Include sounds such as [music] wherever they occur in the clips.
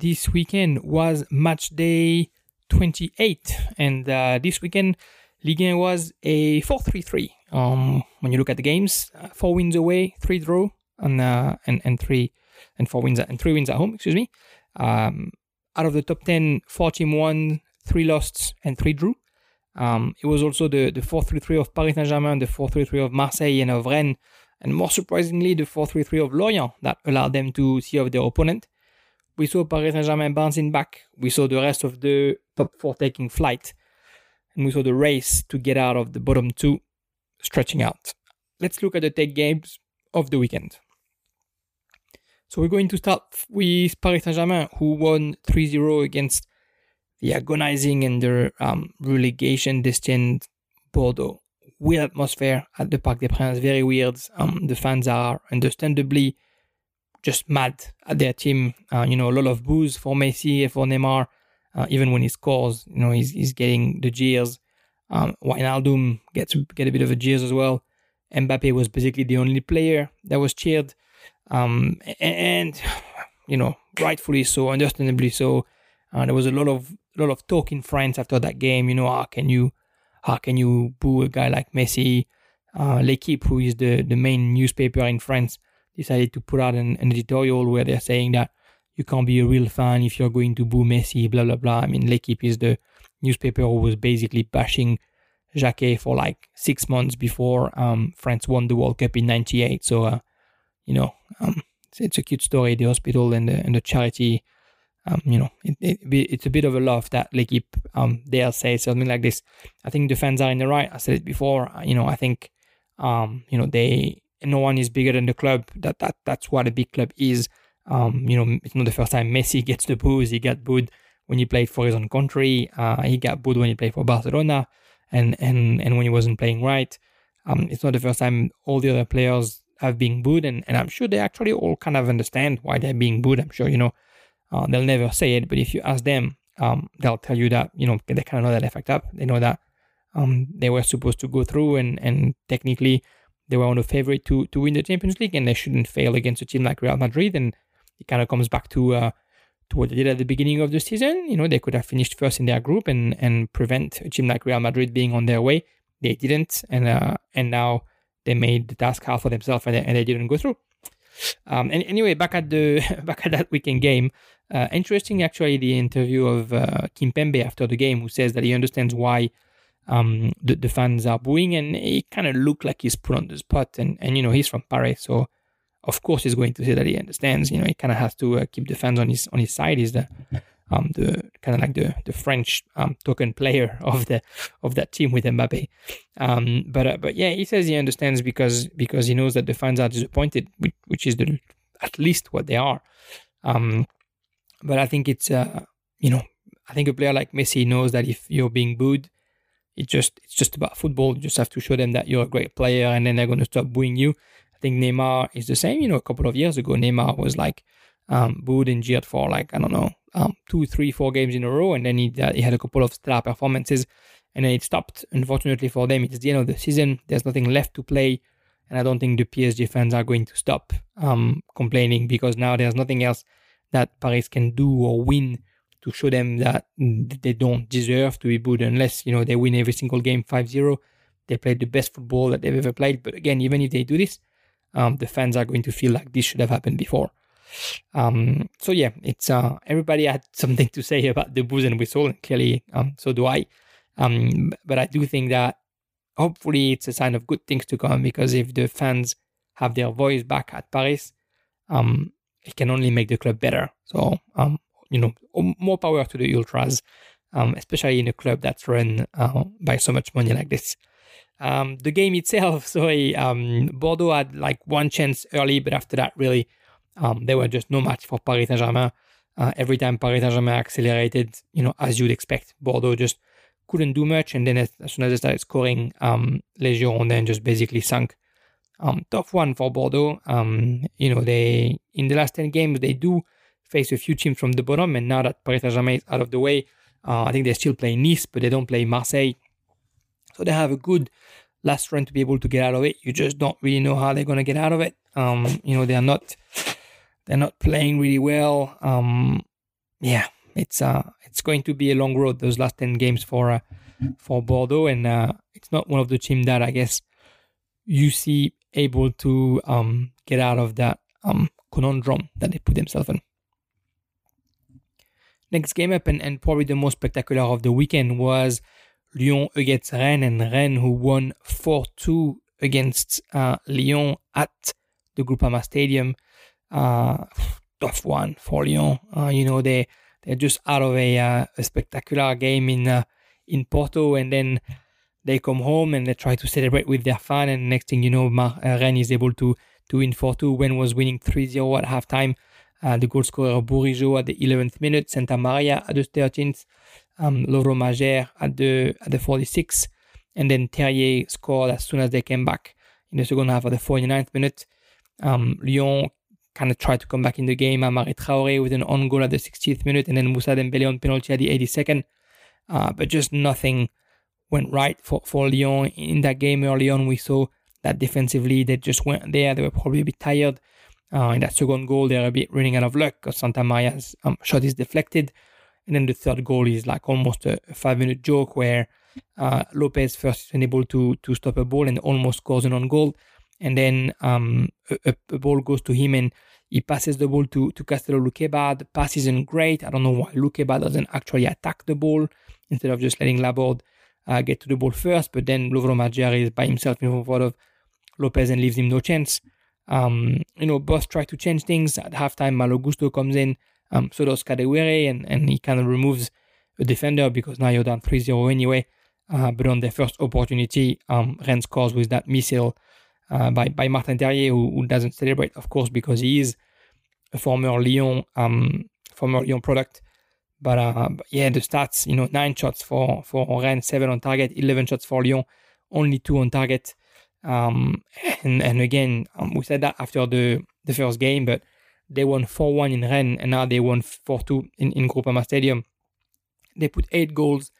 Ligue 1 this weekend was match day 28. And uh, this weekend, Ligue 1 was a 4 3 3. Um, when you look at the games, uh, four wins away, three draw, and, uh, and, and three and four wins and three wins at home, excuse me. Um, out of the top 10, four team won, three lost, and three drew. Um, it was also the, the 4 3 3 of Paris Saint Germain, the 4 3 3 of Marseille and of Rennes, and more surprisingly, the 4 3 3 of Lorient that allowed them to see off their opponent. We saw Paris Saint Germain bouncing back. We saw the rest of the top four taking flight. And we saw the race to get out of the bottom two stretching out. Let's look at the take games of the weekend. So we're going to start with Paris Saint Germain, who won 3 0 against the agonizing and the um, relegation destined Bordeaux. Weird atmosphere at the Parc des Princes, very weird. Um, the fans are understandably just mad at their team. Uh, you know, a lot of boos for Messi, for Neymar. Uh, even when he scores, you know, he's, he's getting the jeers. Um, Wijnaldum gets get a bit of a jeers as well. Mbappe was basically the only player that was cheered. Um, and, you know, rightfully so, understandably so. Uh, there was a lot of lot of talk in France after that game. You know, how can you how can you boo a guy like Messi? Uh, L'Equipe, who is the the main newspaper in France, decided to put out an, an editorial where they're saying that you can't be a real fan if you're going to boo Messi, blah blah blah. I mean, L'Equipe is the newspaper who was basically bashing Jacquet for like six months before um, France won the World Cup in '98. So, uh, you know, um, it's, it's, a cute story. The hospital and the and the charity um, you know, it, it, it's a bit of a love that L'Equipe um, dare say something like this. I think the fans are in the right. I said it before. You know, I think, um, you know, they no one is bigger than the club. That that that's what a big club is. Um, you know, it's not the first time Messi [laughs] gets the boos. He got booed when he played for his own country. Uh, he got booed when he played for Barcelona, and and and when he wasn't playing right. Um, it's not the first time all the other players have been booed, and, and I'm sure they actually all kind of understand why they're being booed. I'm sure you know uh, they'll never say it, but if you ask them, um, they'll tell you that you know they kind of know that they fucked up. They know that um, they were supposed to go through, and and technically they were on the favorite to to win the Champions League, and they shouldn't fail against a team like Real Madrid. And it kind of comes back to uh, to what they did at the beginning of the season. You know, they could have finished first in their group and and prevent a team like Real Madrid being on their way. They didn't, and uh, and now they made the task hard for themselves, and they, and they didn't go through. Um, and anyway, back at the [laughs] back at that weekend game, uh, interesting actually the interview of uh, Kimpembe after the game, who says that he understands why um, the, the fans are booing, and he kind of looked like he's put on the spot. And and you know he's from Paris, so of course he's going to say that he understands. You know he kind of has to uh, keep the fans on his on his side. He's the um, the kind of like the the French um, token player [laughs] of the of that team with Mbappe. Um, but uh, but yeah, he says he understands because because he knows that the fans are disappointed, which, which is the at least what they are. Um, but I think it's uh, you know I think a player like Messi knows that if you're being booed, it just it's just about football. You just have to show them that you're a great player, and then they're going to stop booing you. I think Neymar is the same. You know, a couple of years ago, Neymar was like um, booed and jeered for like I don't know um, two, three, four games in a row, and then he, uh, he had a couple of stellar performances, and then it stopped. Unfortunately for them, it's the end of the season. There's nothing left to play, and I don't think the PSG fans are going to stop um, complaining because now there's nothing else that Paris can do or win to show them that they don't deserve to be booed unless you know they win every single game 5-0. They played the best football that they've ever played. But again, even if they do this, um, the fans are going to feel like this should have happened before. Um, so yeah, it's uh, everybody had [laughs] something to say about the boos and whistle, and clearly, um, so do I. Um, but I do think that hopefully it's a sign of good things to come because if the fans have their voice back at Paris, um, it can only make the club better. So, um, you know, more power to the ultras, um, especially in a club that's run uh, by so much money like this. Um, the game itself, [laughs] sorry, um, Bordeaux had like one chance early, but after that, really, um, they were just no match for Paris Saint Germain. Uh, every time Paris Saint Germain accelerated, you know, as you'd expect, Bordeaux just couldn't do much. And then as, as soon as they started scoring, um, Les Girondins then just basically sunk. Um, tough one for Bordeaux. Um, you know, they in the last 10 games, they do face a few teams from the bottom. And now that Paris Saint Germain is out of the way, uh, I think they still play Nice, but they don't play Marseille. So they have a good last run to be able to get out of it. You just don't really know how they're going to get out of it. Um, you know, they are not they're not playing really well. Um, yeah, it's uh, it's going to be a long road those last ten games for uh, for Bordeaux, and uh, it's not one of the teams that I guess you see able to um, get out of that um, conundrum that they put themselves in. Next game up, and, and probably the most spectacular of the weekend, was Lyon against Rennes, and Rennes who won 4 2 against uh, Lyon at the Groupama Stadium. Uh, tough one for Lyon. Uh, you know, they, they're just out of a, uh, a spectacular game in, uh, in Porto, and then they come home and they try to celebrate with their fan. And next thing you know, Mar- uh, Rennes is able to, to win 4 2. When was winning 3 0 at halftime. Uh, the goal scorer Bourigeaud at the 11th minute, Santamaria at the 13th, um, Majer at the at the 46th, and then Terrier scored as soon as they came back in the second half of the 49th minute. Um, Lyon kind of tried to come back in the game. Hamari Traoré with an on goal at the 60th minute, and then Moussa Dembélé on penalty at the 82nd. Uh, but just nothing went right for, for Lyon in that game early on. We saw that defensively they just weren't there. They were probably a bit tired. Uh, in that second goal, they're a bit running out of luck because Santamaria's um, shot is deflected. And then the third goal is like almost a, five minute joke where uh, Lopes first is unable to, to stop a ball and almost scores an on goal. And then um, a, a, ball goes to him and he passes the ball to, to Castello Lukeba. The pass isn't great. I don't know why Lukeba doesn't actually attack the ball instead of just letting Laborde uh, get to the ball first. But then Lovro Majer is by himself in front of Lopes and leaves him no chance. Um, you know, both try to change things. At halftime, Malo Gusto comes in, um, so does Kadewere, and, and he kind of removes a defender because now you're down 3 0 anyway. Uh, but on their first opportunity, um, Rennes scores with that missile uh, by, by Martin Terrier, who, who, doesn't celebrate, of course, because he is a former Lyon um, former Lyon product. But, uh, but, yeah, the stats, you know, nine shots for, for Rennes, seven on target, 11 shots for Lyon, only two on target. Um, and, and again, um, we said that after the, the first game, but they won 4 1 in Rennes and now they won 4 2 in, in Groupama Stadium. They put eight goals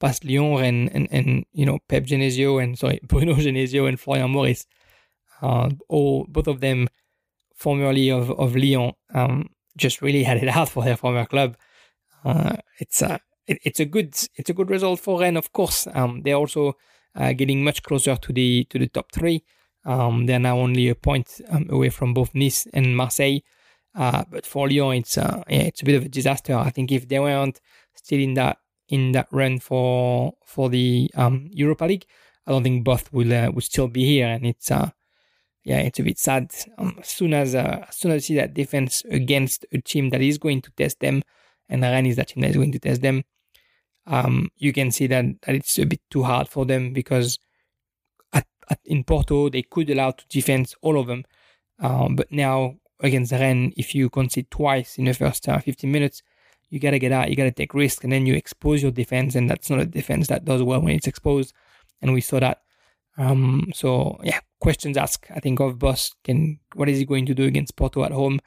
past Lyon and, and, and you know, Pep Genesio and, sorry, [laughs] Bruno Genesio and Florian Maurice. Uh, all, both of them formerly of, of Lyon, um, just really had it [laughs] out for their former club. Uh, it's a it, it's a good it's a good result for Rennes, of course. Um, they also uh, getting much closer to the to the top three. Um, they're now only a point um, away from both Nice and Marseille. Uh, but for Lyon, it's uh, yeah, it's a bit of a disaster. I think if they weren't still in that in that run for for the um, Europa League, I don't think both will uh, will still be here. And it's uh, yeah, it's a bit sad. Um, as soon as uh, as soon as I see that defense against a team that is going to test them, and Rennes is that team that is going to test them, um, you can see that, that it's a bit too hard for them because at, at, in Porto they could allow to defend all of them, um, but now against Rennes, if you concede twice in the first uh, 15 minutes, you gotta get out, you gotta take risk, and then you expose your defense, and that's not a defense that does well when it's exposed, and we saw that. Um, so yeah, questions asked. I think of Bosz can what is he going to do against Porto at home?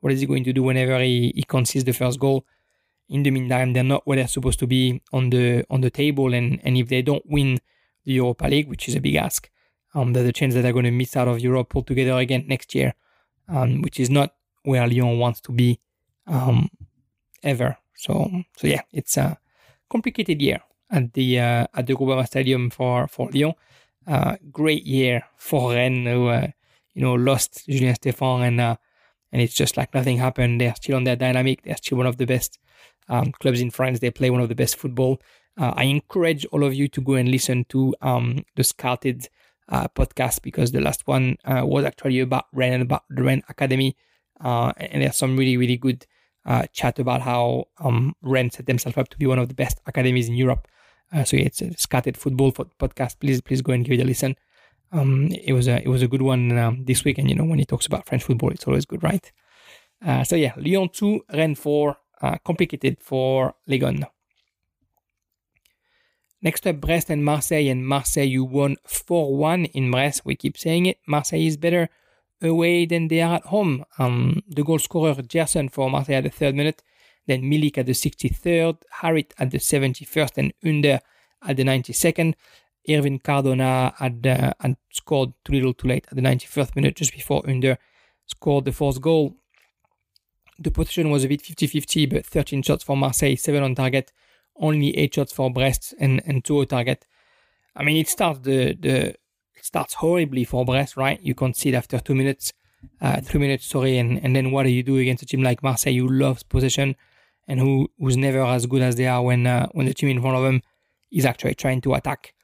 What is he going to do whenever he, he concedes the first goal? In the meantime, they're not where they're supposed to be on the on the table, and and if they don't win the Europa League, which is a big ask, um, there's a chance that they're going to miss out of Europe altogether again next year, um, which is not where Lyon wants to be, um, ever. So so yeah, it's a complicated year at the uh, at the Groupama Stadium for for Lyon. Uh, great year for Rennes, who uh, you know lost Julien Stéphan and uh, and it's just like nothing happened. They're still on their dynamic. They're still one of the best um, clubs in France. They play one of the best football. Uh, I encourage all of you to go and listen to um, the Scouted uh, podcast because the last one uh, was actually about Rennes and about the Rennes Academy. Uh, and there's some really, really good uh, chat about how um, Rennes set themselves up to be one of the best academies in Europe. Uh, so yeah, it's a Scouted football podcast. Please, please go and give it a listen. Um, it was a it was a good one um, this week, and you know when he talks about French football, it's always good, right? so yeah, Lyon two, Rennes four, uh, complicated for Les Gones. Next up, Brest and Marseille. And Marseille, you won 4 1 in Brest. We keep saying it. Marseille is better away than they are at home. Um, the goal scorer, Gerson, for Marseille at the third minute. Then Milik at the 63rd. Harit at the 71st. And Under at the 92nd. Irvin Cardona had, uh, had scored too little too late at the 91st minute, just before Under scored the fourth goal. The position was a bit 50-50, but 13 shots for Marseille, 7 on target, only 8 shots for Brest and, and 2 on target. I mean, it starts the, the it starts horribly for Brest, right? You concede after 2 minutes, uh, 3 minutes, sorry, and, and then what do you do against a team like Marseille who loves possession and who who's never as good as they are when uh, when the team in front of them is actually trying to attack.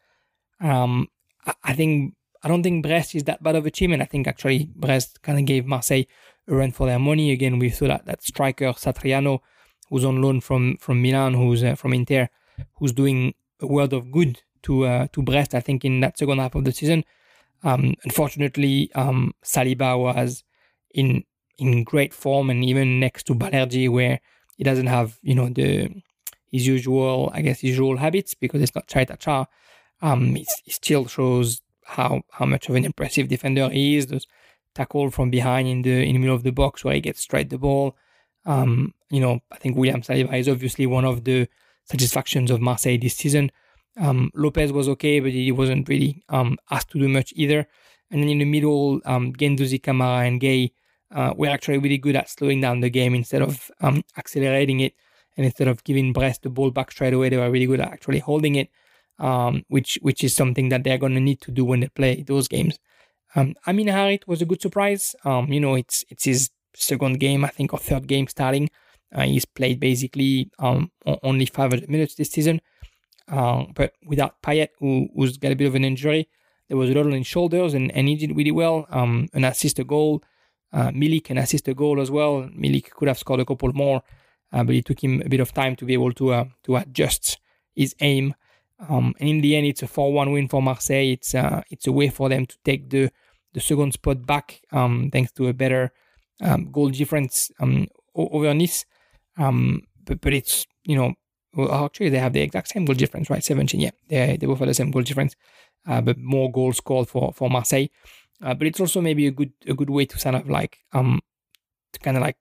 Um, I, I think I don't think Brest is that bad of a team, and I think actually Brest kind of gave Marseille run for their money. Again, we saw that, that striker Satriano, who's on loan from from Milan, who's uh, from Inter, who's doing a world of good to uh, to Brest. I think in that second half of the season. Um, unfortunately, um, Saliba was in in great form, and even next to Balerdi, where he doesn't have you know the his usual, I guess, usual habits because it's not Chaita Cha. Um, he still shows how how much of an impressive defender he is. Those tackle from behind in the in the middle of the box where he gets straight the ball. Um, you know, I think William Saliba is obviously one of the satisfactions of Marseille this season. Um, Lopez was okay, but he wasn't really um, asked to do much either. And then in the middle, um, Guendouzi, Kamara, and Gueye uh, were actually really good at slowing down the game instead of um, accelerating it. And instead of giving Brest the ball back straight away, they were really good at actually holding it, um, which which is something that they're going to need to do when they play those games. Um, Amine Harit was a good surprise. Um, you know, it's it's his second game, I think, or third game starting. Uh, he's played basically um, only 500 minutes this season. Uh, but without Payet, who, who's got a bit of an injury, there was a lot on his shoulders, and, and he did really well. Um, an assist, a goal. Uh, Milik can assist a goal as well. Milik could have scored a couple more, uh, but it took him a bit of time to be able to uh, to adjust his aim. Um, and in the end, it's a 4-1 win for Marseille. It's uh, it's a way for them to take the the second spot back um, thanks to a better um, goal difference um, over Nice. Um, but, but it's, you know, well, actually they have the exact same goal difference, right? 17, yeah. They, they both have the same goal difference, uh, but more goals scored for, for Marseille. Uh, but it's also maybe a good a good way to kind of like um to kind of like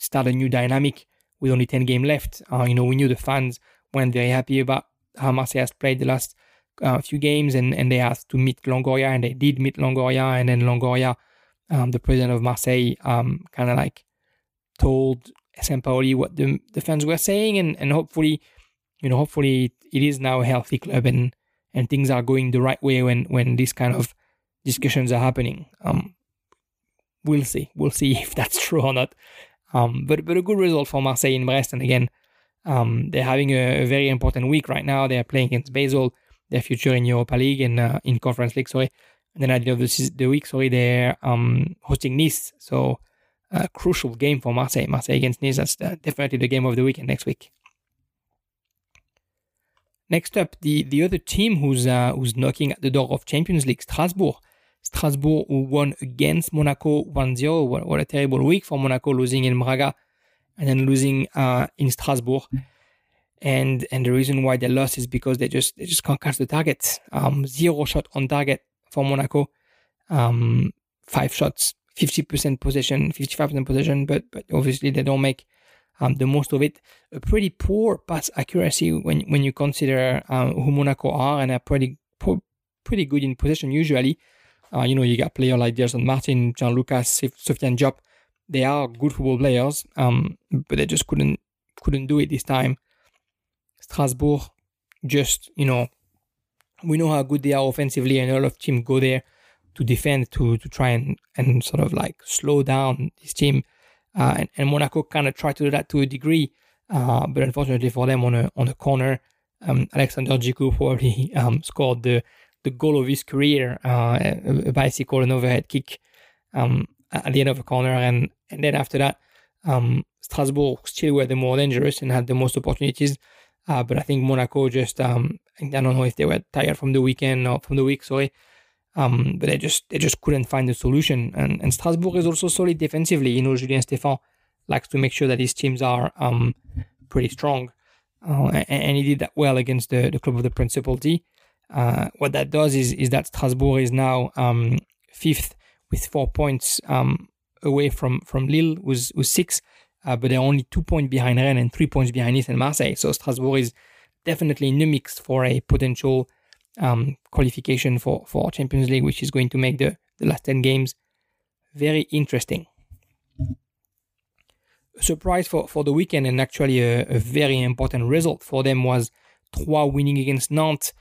start a new dynamic with only 10 game left. Uh, you know, we knew the fans weren't very happy about Marseille has played the last a few games and, and they asked to meet Longoria and they did meet Longoria and then Longoria, um, the president of Marseille, um, kind of like told Sampaoli what the, the fans were saying and, and hopefully, you know, hopefully it is now a healthy club and, and things are going the right way when, when these kind of discussions are happening. Um, we'll see. We'll see [laughs] if that's true or not. Um, but, but a good result for Marseille in Brest. And again, um, they're having a, a, very important week right now. They're playing against Basel their future in Europa League and uh, in Conference League. Sorry, and then at the end of the, the week, sorry, they're um, hosting Nice. So a crucial game for Marseille. Marseille against Nice. That's uh, definitely the game of the weekend next week. Next up, the, the other team who's uh, who's knocking at the door of Champions League, Strasbourg. Strasbourg who won against Monaco 1-0. What, what a terrible week for Monaco, losing in Braga and then losing uh, in Strasbourg and and the reason why they lost is because they just they just can't catch the target. Um, zero shot on target for Monaco, um, five shots, fifty percent possession, fifty five percent possession, but but obviously they don't make um, the most of it. A pretty poor pass accuracy when when you consider um, who Monaco are and are pretty pretty good in possession usually. Uh, you know, you got players like Gelson Martin, Jean-Lucas, Sofiane Diop. They are good football players, um, but they just couldn't couldn't do it this time. Strasbourg just, you know, we know how good they are offensively, and a lot of teams go there to defend, to to try and, and sort of like slow down this team. Uh, and, and, Monaco kind of tried to do that to a degree, uh, but unfortunately for them, on a on a corner, um, Alexander Djiku probably [laughs] um, scored the the goal of his career, uh, a, a, bicycle and overhead kick um, at the end of a corner, and and then after that, um, Strasbourg still were the more dangerous and had the most opportunities. Uh, but I think Monaco just um, I don't know if they were tired from the weekend or from the week, sorry. Um, but they just they just couldn't find a solution. And, and Strasbourg is also solid defensively. You know, Julien Stéphan likes to make sure that his teams are um, pretty strong. Uh, and, and, he did that well against the, the club of the Principality. Uh, what that does is is that Strasbourg is now um, fifth with four points um, away from from Lille, who's, who's six uh, but they're only two points behind Rennes and three points behind Nice and Marseille. So Strasbourg is definitely in the mix for a potential um, qualification for, for Champions League, which is going to make the, the last 10 games very interesting. A surprise for, for the weekend and actually a, a very important result for them was Troyes winning against Nantes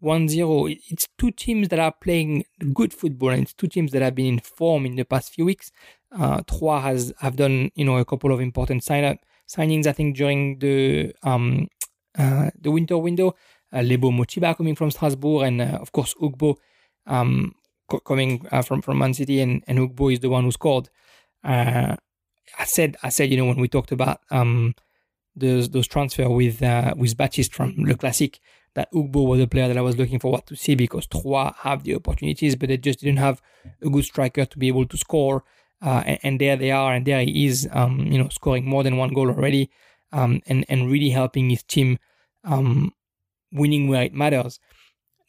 1-0. It's two teams that are playing good football and it's two teams that have been in form in the past few weeks. Uh, Troyes has have done you know a couple of important sign up, signings I think during the um uh, the winter window. Uh, Lebo Mothiba coming from Strasbourg and uh, of course Ugbo um, co- coming uh, from from Man City and, and Ugbo is the one who scored. Uh, I said I said you know when we talked about um those those transfer with uh, with Baptiste from Le Classique that Ugbo was a player that I was looking forward to see because Troyes have the opportunities, but they just didn't have a good striker to be able to score. Uh, and, and, there they are, and there he is, um, you know, scoring more than one goal already, um, and and really helping his team um, winning where it matters.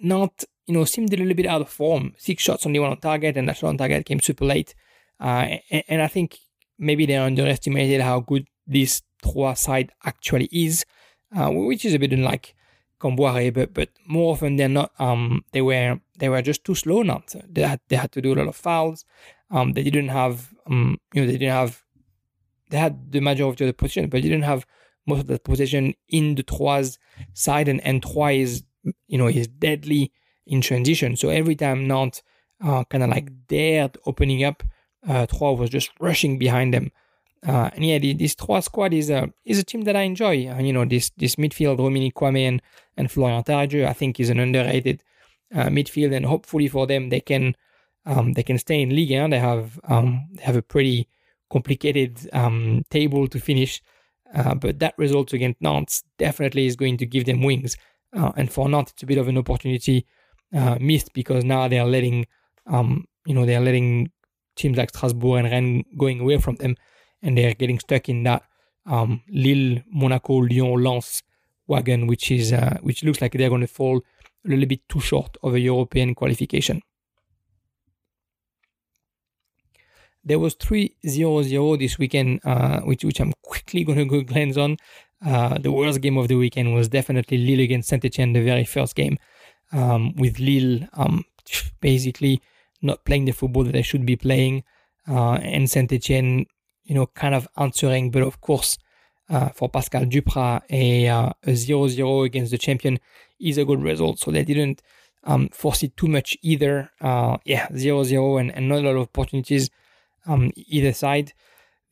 Not, you know, seemed a little bit out of form. Six shots, only one on target, and that shot on target came super late. Uh, and, and, I think maybe they underestimated how good this Troyes side actually is, uh, which is a bit unlike Kombouaré, but but more often than not, um, they were they were just too slow. Not they had they had to do a lot of fouls. Um, they didn't have um, you know, they didn't have they had the majority of the position, but they didn't have most of the position in the Troyes side, and and Troyes is you know is deadly in transition. So every time Nantes uh, kind of like dared opening up, uh, was just rushing behind them. Uh, and yeah, the, this Troyes squad is a is a team that I enjoy. Uh, you know, this this midfield, Rominigue Kouamé and, and Florian Tardieu, I think is an underrated uh, midfield, and hopefully for them they can um, they can stay in Ligue 1. They have um, they have a pretty complicated um, table to finish, uh, but that result against Nantes definitely is going to give them wings. Uh, and for Nantes, it's a bit of an opportunity uh, missed because now they are letting um, you know they are letting teams like Strasbourg and Rennes going away from them and they're getting stuck in that um, Lille, Monaco, Lyon, Lens wagon, which is uh, which looks like they're going to fall a little bit too short of a European qualification. There was 3-0-0 this weekend, uh, which which I'm quickly going to go glance on. Uh, the worst game of the weekend was definitely Lille against Saint Etienne, the very first game, um, with Lille um, basically not playing the football that they should be playing, uh, and Saint Etienne you know, kind of answering. But of course, uh, for Pascal Dupraz, a, uh, a 0-0 against the champion is a good result. So they didn't um, force it too much either. Uh, yeah, 0-0 and, and not a lot of opportunities um, either side.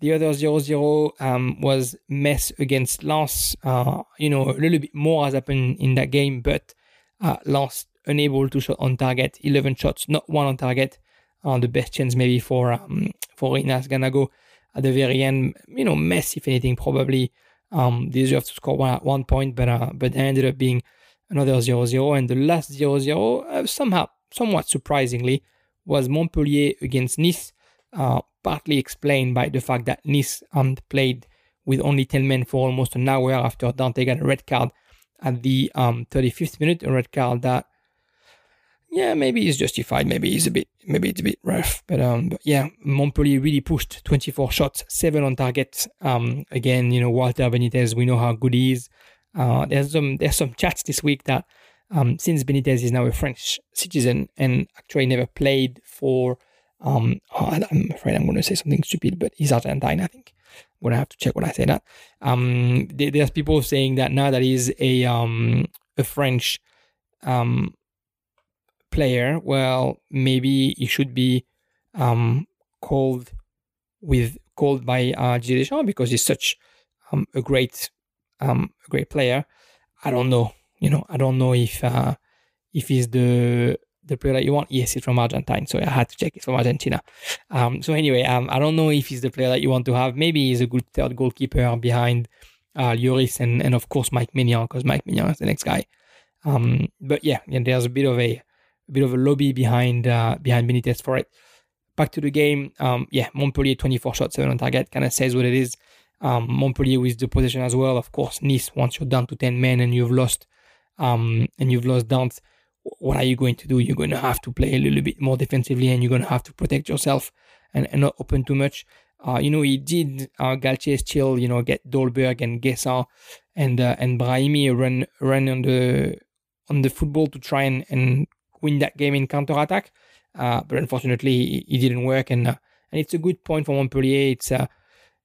The other 0-0 um, was Metz against Lens. Uh, you know, a little bit more has happened in that game, but uh, unable to shot on target, 11 shots, not one on target. Uh, the best chance maybe for um, for Ignace Ganago at the very end. You know, Metz, if anything, probably um, deserved to score one at one point, but uh, but ended up being another 0-0. And the last 0-0, uh, somehow, somewhat surprisingly, was Montpellier against Nice, uh, partly explained by the fact that Nice um, played with only 10 men for almost an hour after Dante got a red card at the um, 35th minute, a red card that yeah, maybe he's justified. Maybe he's a bit, maybe it's a bit rough. But um, but yeah, Montpellier really pushed 24 shots, seven on target. Um, again, you know Walter Benitez, we know how good he is. Uh, there's some there's some chats this week that um, since Benitez is now a French citizen and actually never played for um, oh, I'm afraid I'm going to say something stupid, but he's Argentine, I think. I'm going to have to check what I say that. Um, there's people saying that now that he's a um a French um player, well, maybe he should be um, called with called by uh, Deschamps because he's such um, a great um, a great player. I don't know, you know, I don't know if uh, if he's the the player that you want. Yes, he's from Argentine, so I had to check. It's from Argentina. Um, so anyway, um, I don't know if he's the player that you want to have. Maybe he's a good third goalkeeper behind uh, Lloris and and of course Mike Maignan because Mike Maignan is the next guy. Um, but yeah, yeah, there's a bit of a a bit of a lobby behind uh, behind Benitez for it. Back to the game, um, yeah, Montpellier 24 shots, 7 on target, kind of says what it is. Um, Montpellier with the possession as well. Of course, Nice, once you're down to 10 men and you've lost um, and you've lost Dante, what are you going to do? You're going to have to play a little bit more defensively and you're going to have to protect yourself and, and not open too much. Uh, you know, he did uh, Galtier still, you know, get Dolberg and Gessar and uh, and Brahimi run run on the on the football to try and, and win that game in counter attack. Uh, but unfortunately, it, didn't work, and uh, and it's a good point for Montpellier. It's uh,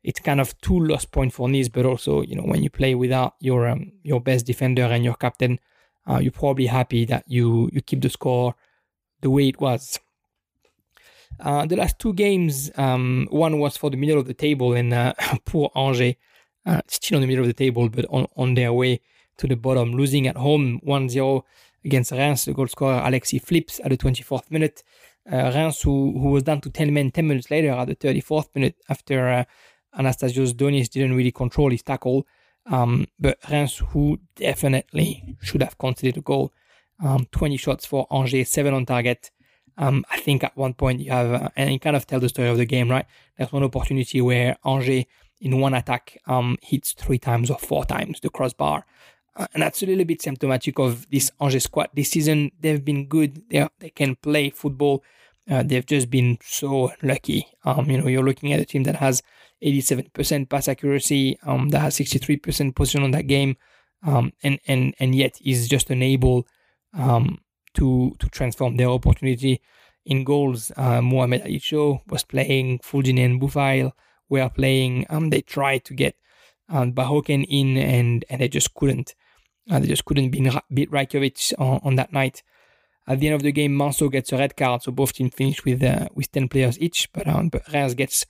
it's kind of two lost points for Nice, but also, you know, when you play without your um, your best defender and your captain, uh, you're probably happy that you you keep the score the way it was. Uh, the last two games, um, one was for the middle of the table, and uh, [laughs] poor Angers, still on the middle of the table, but on, on their way to the bottom, losing at home 1 0 against Reims. The goal scorer Alexis Flips at the 24th minute. Uh, Reims, who, who was down to 10 men 10 minutes later at the 34th minute after uh, Anastasios Donis didn't really control his tackle. Um, but Reims, who definitely should have conceded a goal. Um, 20 shots for Angers, 7 on target. Um, I think at one point you have, uh, and you kind of tell the story of the game, right? There's one opportunity where Angers, in one attack, um, hits three times or four times the crossbar. Uh, and that's a little bit symptomatic of this Angers squad. This season, they've been good. They they can play football. Uh, they've just been so lucky. Um, you know, you're looking at a team that has 87% pass accuracy, um, that has 63% position on that game, um, and and and yet is just unable um, to to transform their opportunity in goals. Uh, Mohamed-Ali Cho was playing, Fulgini and Boufal were playing. Um, they tried to get um, Bahoken in, and and they just couldn't. Uh, they just couldn't beat, Rajkovic on, on, that night. At the end of the game, Manso gets a red card, so both teams finish with uh, with ten players each. But um, but gets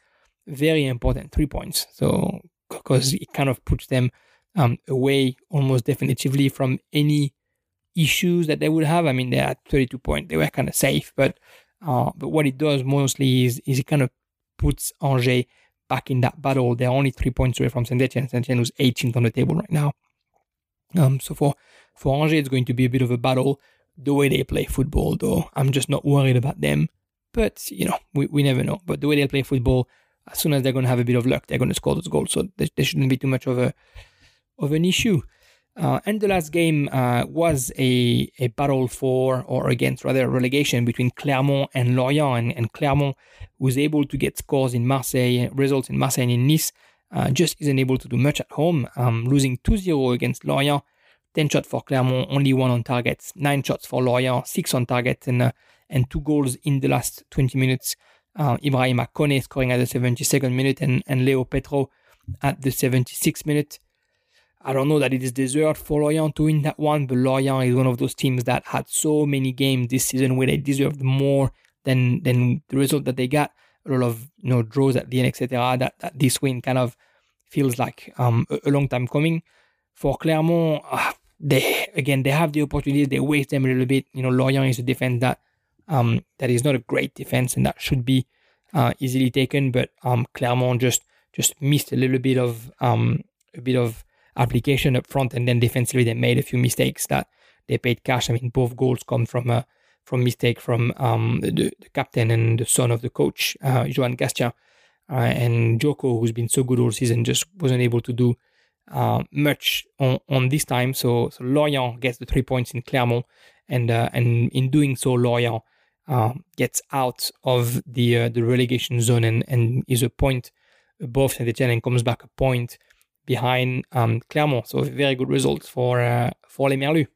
very important three points, so because it kind of puts them um, away almost definitively from any issues that they would have. I mean, they had 32 points; they were kind of safe, but uh, but what it does mostly is is it kind of puts Angers back in that battle. They're only three points away from Saint Etienne. Saint Etienne was 18th on the table right now. Um, so for, for Angers, it's going to be a bit of a battle the way they play football, though. I'm just not worried about them. But, you know, we, we never know. But the way they play football, as soon as they're going to have a bit of luck, they're going to score those goals. So there, shouldn't be too much of a of an issue. Uh, and the last game uh, was a, a battle for, or against rather, relegation between Clermont and Lorient. And, and Clermont was able to get scores in Marseille, results in Marseille and in Nice, uh, just isn't able to do much at home, um, losing 2 0 against Lorient. 10 shots for Clermont, only one on target, 9 shots for Lorient, 6 on target, and, uh, and 2 goals in the last 20 minutes. Uh, Ibrahim Kone scoring at the 72nd minute and, and Léo Pétrot at the 76th minute. I don't know that it is deserved for Lorient to win that one, but Lorient is one of those teams that had so many games this season where they deserved more than than the result that they got. A lot of you know draws at the end, etc. That, that this win kind of feels like um, a, long time coming. For Clermont, uh, they again they have the opportunity, they waste them a little bit. You know, Lorient is a defense that um, that is not a great defense and that should be uh, easily taken, but um, Clermont just just missed a little bit of um, a bit of application up front, and then defensively they made a few mistakes that they paid cash. I mean, both goals come from a from mistake from um, the, the, captain and the son of the coach, uh, Johan Gastien. Uh, and Djoco, who's been so good all season, just wasn't able to do uh, much on, on this time. So, so Lorient gets the three points in Clermont, and uh, and in doing so, Lorient uh, gets out of the uh, the relegation zone and, and is a point above Saint Etienne and comes back a point behind um, Clermont. So very good results for uh, for les Merlus.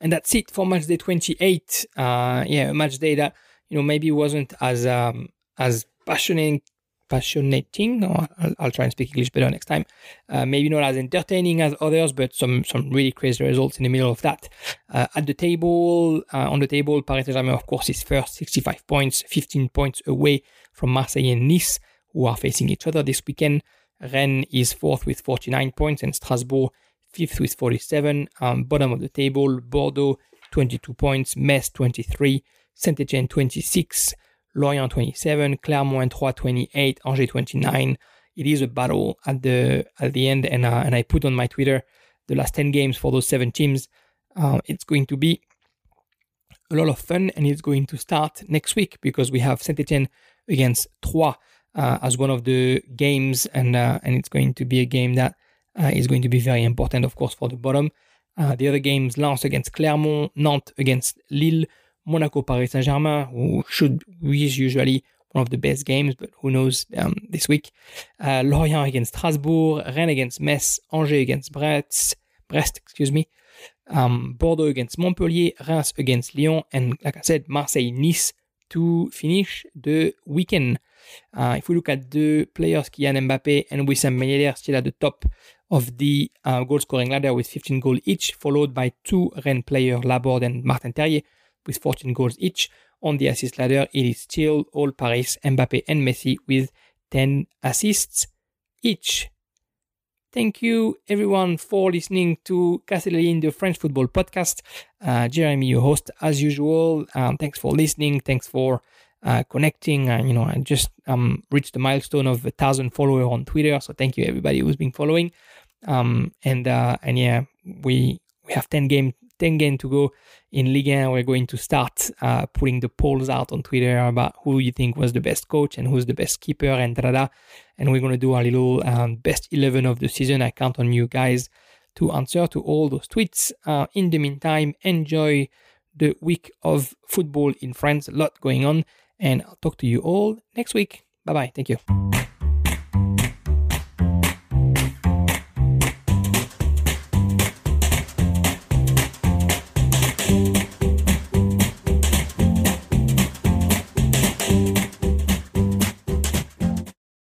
And that's it for match day 28. Uh, yeah, a match day that you know maybe wasn't as um, as passionate passionating. Or I'll, I'll, try and speak English better next time. Uh, maybe not as entertaining as others, but some some really crazy results in the middle of that. Uh, at the table, uh, on the table, Paris Saint-Germain, of course, is first, 65 points, 15 points away from Marseille and Nice, who are facing each other this weekend. Rennes is fourth with 49 points, and Strasbourg fifth with 47. Um, bottom of the table, Bordeaux 22 points, Metz 23, Saint Etienne 26, Lorient 27, Clermont and Troyes 28, Angers 29. It is a battle at the at the end, and uh, and I put on my Twitter the last 10 games for those seven teams. Uh, it's going to be a lot of fun, and it's going to start next week because we have Saint Etienne against Troyes uh, as one of the games, and uh, and it's going to be a game that uh, is going to be very important, of course, for the bottom. The other games: Lens against Clermont, Nantes against Lille, Monaco Paris Saint Germain, who should is usually one of the best games, but who knows um, this week. Uh, Lorient against Strasbourg, Rennes against Metz, Angers against Brest, Brest, excuse me. Um, Bordeaux against Montpellier, Reims against Lyon, and like I said, Marseille Nice to finish the weekend. Uh, if we look at the players, Kylian Mbappe and Wissam Ben Yedder still at the top of the uh, goal scoring ladder with 15 goals each, followed by two Rennes players, Laborde and Martin Terrier, with 14 goals each. On the assist ladder, it is still all Paris, Mbappe and Messi with 10 assists each. Thank you everyone for listening to Castelli the French Football Podcast. Uh, Jeremy, your host, as usual. Um, thanks for listening. Thanks for uh, connecting. Uh, you know, I just um, reached the milestone of a thousand followers on Twitter. So thank you everybody who's been following. Um, and uh, and yeah, we we have ten game 10 game to go in Ligue 1. We're going to start uh, putting the polls out on Twitter about who you think was the best coach and who's the best keeper and da da. And we're going to do our little um, best 11 of the season. I count on you guys to answer to all those tweets. Uh, in the meantime, enjoy the week of football in France. A lot going on. And I'll talk to you all next week. Bye bye. Thank you.